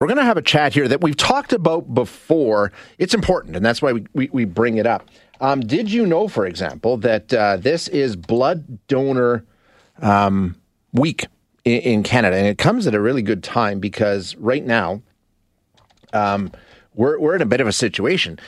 We're going to have a chat here that we've talked about before. It's important, and that's why we, we, we bring it up. Um, did you know, for example, that uh, this is Blood Donor um, Week in, in, Canada? And it comes at a really good time because right now um, we're, we're in a bit of a situation.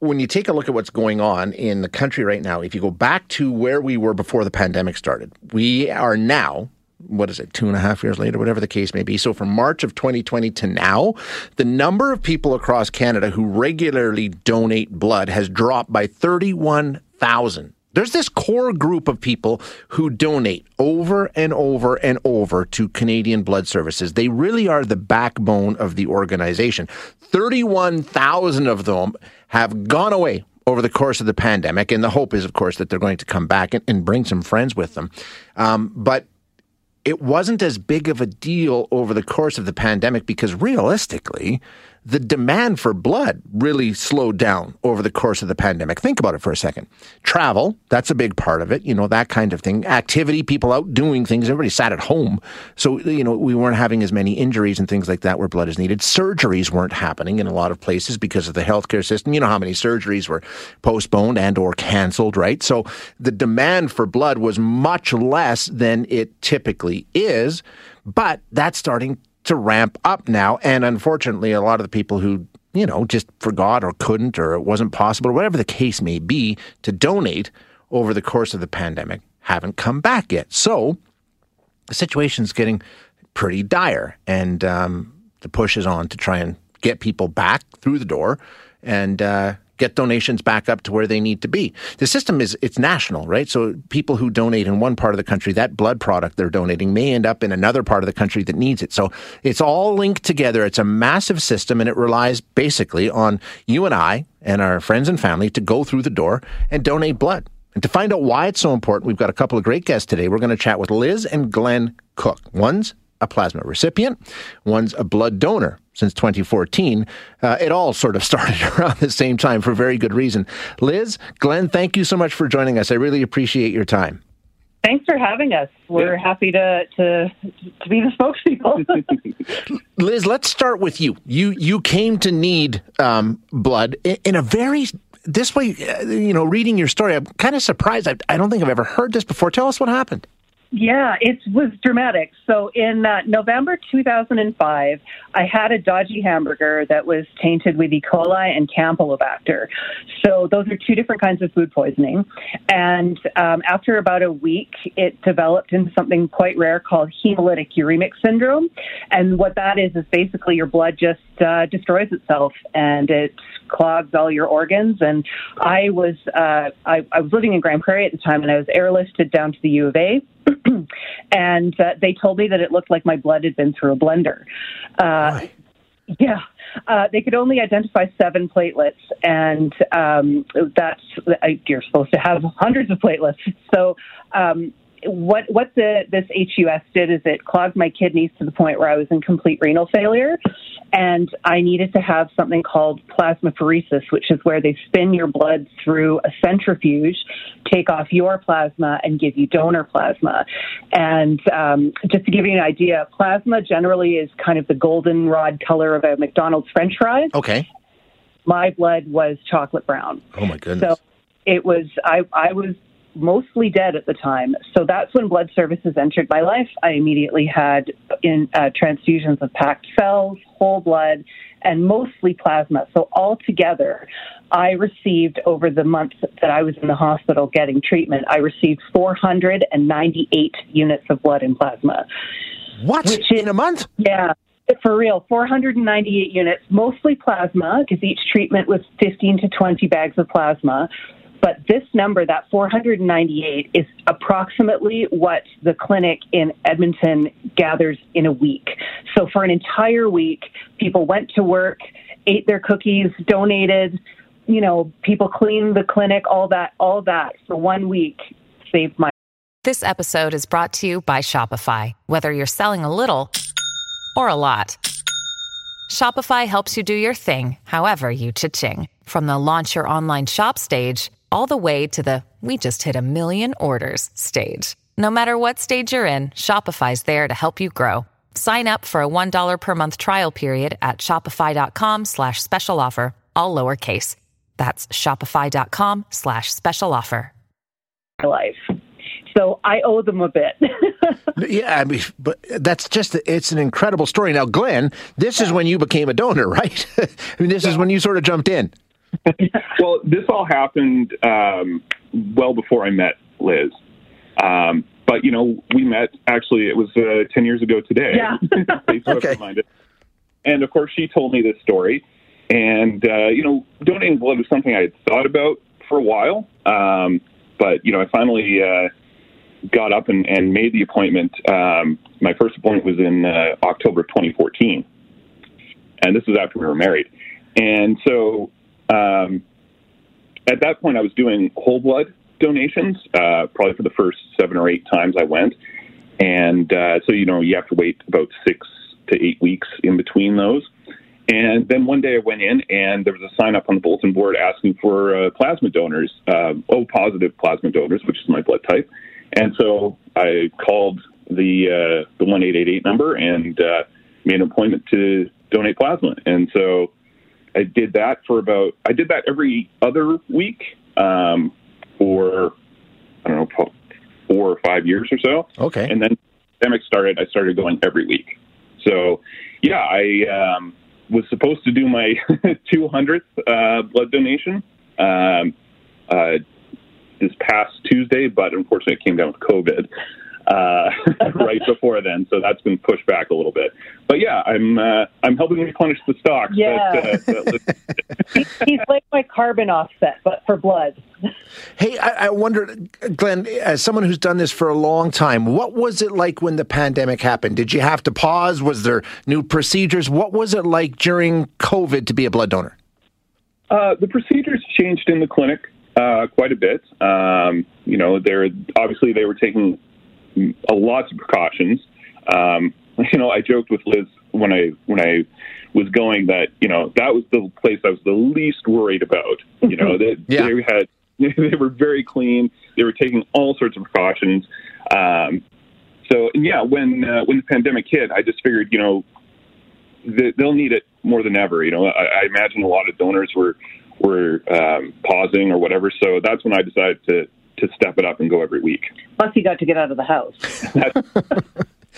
When you take a look at what's going on in the country right now, if you go back to where we were before the pandemic started, we are now what is it, two and a half years later, whatever the case may be. So from March of 2020 to now, the number of people across Canada who regularly donate blood has dropped by 31,000. There's this core group of people who donate over and over and over to Canadian Blood Services. They really are the backbone of the organization. 31,000 of them have gone away over the course of the pandemic. And the hope is, of course, that they're going to come back and, and bring some friends with them. Um, but it wasn't as big of a deal over the course of the pandemic because realistically, the demand for blood really slowed down over the course of the pandemic. Think about it for a second. Travel, that's a big part of it, you know, that kind of thing. Activity, people out doing things, everybody sat at home. So, you know, we weren't having as many injuries and things like that where blood is needed. Surgeries weren't happening in a lot of places because of the healthcare system. You know how many surgeries were postponed and or canceled, right? So the demand for blood was much less than it typically is, but that's starting to ramp up now. And unfortunately, a lot of the people who, you know, just forgot or couldn't or it wasn't possible or whatever the case may be to donate over the course of the pandemic haven't come back yet. So the situation's getting pretty dire. And um, the push is on to try and get people back through the door and uh, get donations back up to where they need to be. The system is it's national, right? So people who donate in one part of the country, that blood product they're donating may end up in another part of the country that needs it. So it's all linked together. It's a massive system and it relies basically on you and I and our friends and family to go through the door and donate blood. And to find out why it's so important, we've got a couple of great guests today. We're going to chat with Liz and Glenn Cook. One's a plasma recipient, one's a blood donor since 2014. Uh, it all sort of started around the same time for very good reason. Liz, Glenn, thank you so much for joining us. I really appreciate your time. Thanks for having us. We're yeah. happy to, to to be the spokespeople. Liz, let's start with you. You you came to need um, blood in a very this way. Uh, you know, reading your story, I'm kind of surprised. I, I don't think I've ever heard this before. Tell us what happened. Yeah, it was dramatic. So in uh, November 2005, I had a dodgy hamburger that was tainted with E. coli and Campylobacter. So those are two different kinds of food poisoning. And um, after about a week, it developed into something quite rare called hemolytic uremic syndrome. And what that is is basically your blood just uh, destroys itself and it clogs all your organs. And I was uh, I, I was living in Grande Prairie at the time, and I was airlifted down to the U of A. and uh, they told me that it looked like my blood had been through a blender. Uh, yeah, uh, they could only identify seven platelets, and um, that's you're supposed to have hundreds of platelets. So um, what what the this HUS did is it clogged my kidneys to the point where I was in complete renal failure, and I needed to have something called plasmapheresis, which is where they spin your blood through a centrifuge, take off your plasma, and give you donor plasma. And um, just to give you an idea, plasma generally is kind of the goldenrod color of a McDonald's French fry. Okay. My blood was chocolate brown. Oh my goodness. So it was I I was mostly dead at the time. So that's when blood services entered my life. I immediately had in uh, transfusions of packed cells, whole blood, and mostly plasma. So altogether, I received over the months that I was in the hospital getting treatment, I received 498 units of blood and plasma. What? Which in a month? Yeah. For real, 498 units, mostly plasma, because each treatment was 15 to 20 bags of plasma But this number, that 498, is approximately what the clinic in Edmonton gathers in a week. So for an entire week, people went to work, ate their cookies, donated, you know, people cleaned the clinic, all that, all that for one week saved my. This episode is brought to you by Shopify. Whether you're selling a little or a lot, Shopify helps you do your thing, however you cha-ching. From the launch your online shop stage, all the way to the we just hit a million orders stage. No matter what stage you're in, Shopify's there to help you grow. Sign up for a $1 per month trial period at shopify.com slash special offer, all lowercase. That's shopify.com slash special offer. Life. So I owe them a bit. yeah, I mean, but that's just, it's an incredible story. Now, Glenn, this is when you became a donor, right? I mean, this is when you sort of jumped in. well, this all happened um, well before I met Liz. Um, but, you know, we met, actually, it was uh, 10 years ago today. Yeah. okay. And, of course, she told me this story. And, uh, you know, donating blood was something I had thought about for a while. Um, but, you know, I finally uh, got up and, and made the appointment. Um, my first appointment was in uh, October 2014. And this was after we were married. And so um, at that point, I was doing whole blood donations, uh, probably for the first seven or eight times I went. And uh, so, you know, you have to wait about six to eight weeks in between those. And then one day I went in and there was a sign up on the bulletin board asking for uh, plasma donors, uh, O positive plasma donors, which is my blood type. And so I called the uh, the one eight eight eight number and uh, made an appointment to donate plasma. And so I did that for about I did that every other week um, for I don't know four or five years or so. Okay, and then the pandemic started. I started going every week. So yeah, I um, was supposed to do my 200th uh, blood donation um, uh, this past Tuesday, but unfortunately it came down with COVID uh, right before then, so that's been pushed back a little bit. But yeah, I'm uh, I'm helping replenish the stocks. Yeah, that, uh, that he's like my carbon offset, but for blood. Hey, I, I wonder, Glenn, as someone who's done this for a long time, what was it like when the pandemic happened? Did you have to pause? Was there new procedures? What was it like during COVID to be a blood donor? Uh, the procedures changed in the clinic uh, quite a bit. Um, you know, there obviously they were taking a lots of precautions. Um, you know, I joked with Liz when I when I was going that you know that was the place I was the least worried about. You know, that yeah. they had they were very clean. They were taking all sorts of precautions. Um, so and yeah, when uh, when the pandemic hit, I just figured you know they'll need it more than ever. You know, I, I imagine a lot of donors were were um, pausing or whatever. So that's when I decided to to step it up and go every week. Plus, he got to get out of the house.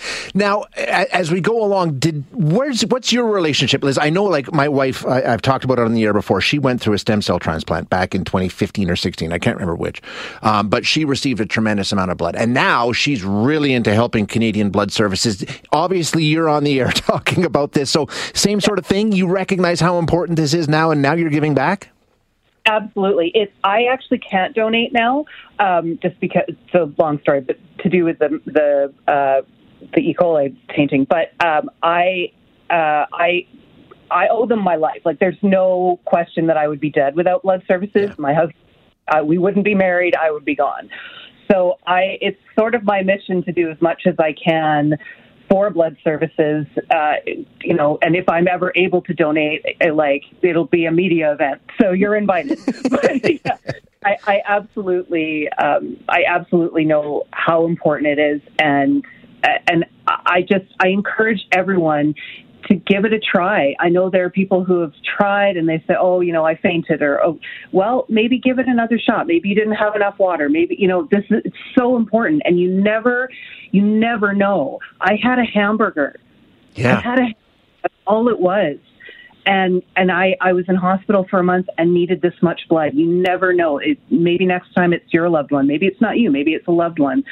now, as we go along, did where's what's your relationship, Liz? I know, like my wife, I, have talked about it on the air before. She went through a stem cell transplant back in 2015 or 16. I can't remember which, um, but she received a tremendous amount of blood, and now she's really into helping Canadian Blood Services. Obviously, you're on the air talking about this, so same sort of thing. You recognize how important this is now, and now you're giving back. Absolutely. It's I actually can't donate now, um, just because it's a long story, but to do with the the uh, the E. coli tainting. But um, I uh, I I owe them my life. Like there's no question that I would be dead without blood services. Yeah. My husband, uh, we wouldn't be married. I would be gone. So I, it's sort of my mission to do as much as I can for blood services, uh, you know, and if I'm ever able to donate, uh, like it'll be a media event, so you're invited. but, yeah, I, I absolutely, um, I absolutely know how important it is, and and I just I encourage everyone to give it a try. I know there are people who have tried and they say, "Oh, you know, I fainted," or "Oh, well, maybe give it another shot. Maybe you didn't have enough water. Maybe you know this is so important, and you never, you never know." I had a hamburger. Yeah, I had a. That's all it was and and I I was in hospital for a month and needed this much blood. You never know. It, maybe next time it's your loved one. Maybe it's not you. Maybe it's a loved one.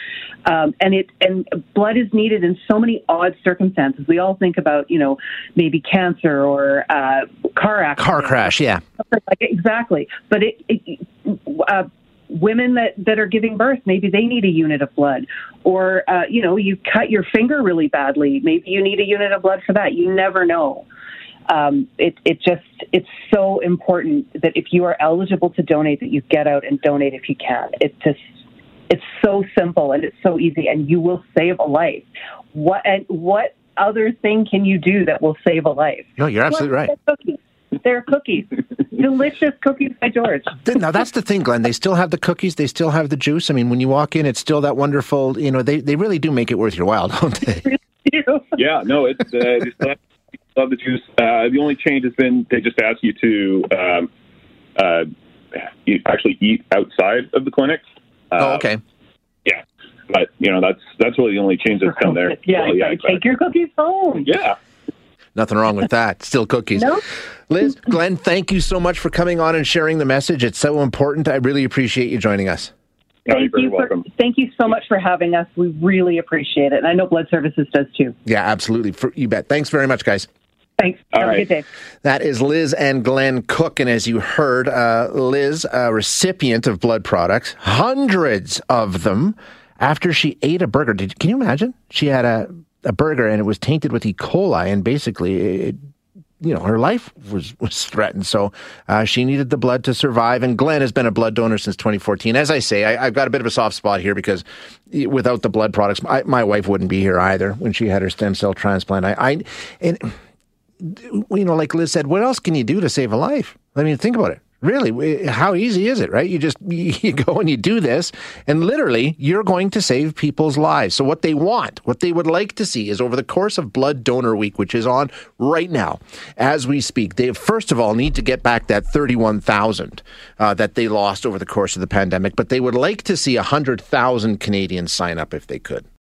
Um, and it and blood is needed in so many odd circumstances. We all think about you know maybe cancer or uh, car accident, car crash. Yeah, like, exactly. But it, it uh, women that, that are giving birth, maybe they need a unit of blood. Or, uh, you know, you cut your finger really badly. Maybe you need a unit of blood for that. You never know. Um, it, it just, it's so important that if you are eligible to donate, that you get out and donate if you can. It just, it's so simple and it's so easy and you will save a life. What, and what other thing can you do that will save a life? No, you're absolutely right. Cookies. They're cookies. Delicious cookies by George. now that's the thing, Glenn. They still have the cookies. They still have the juice. I mean, when you walk in, it's still that wonderful. You know, they, they really do make it worth your while, don't they? yeah, no, it's uh, just love, love the juice. Uh, the only change has been they just ask you to um, uh, you actually eat outside of the clinic. oh, okay. Yeah, but you know that's that's really the only change that's come there. Yeah, well, yeah take your cookies home. Yeah. Nothing wrong with that. Still cookies. No. Liz, Glenn, thank you so much for coming on and sharing the message. It's so important. I really appreciate you joining us. Thank you, for, thank you so much for having us. We really appreciate it. And I know Blood Services does too. Yeah, absolutely. For, you bet. Thanks very much, guys. Thanks. All Have right. a good day. That is Liz and Glenn Cook. And as you heard, uh, Liz, a recipient of blood products, hundreds of them after she ate a burger. Did, can you imagine? She had a a burger and it was tainted with E. coli, and basically, it, you know, her life was was threatened. So uh, she needed the blood to survive. And Glenn has been a blood donor since 2014. As I say, I, have got a bit of a soft spot here because without the blood products, I, my wife wouldn't be here either when she had her stem cell transplant. I, I and you know, like Liz said, what else can you do to save a life? I mean, think about it. Really, how easy is it, right? You just you go and you do this, and literally you're going to save people's lives. So what they want, what they would like to see is over the course of Blood Donor Week, which is on right now as we speak, they first of all need to get back that 31,000 uh, that they lost over the course of the pandemic, but they would like to see 100,000 Canadians sign up if they could.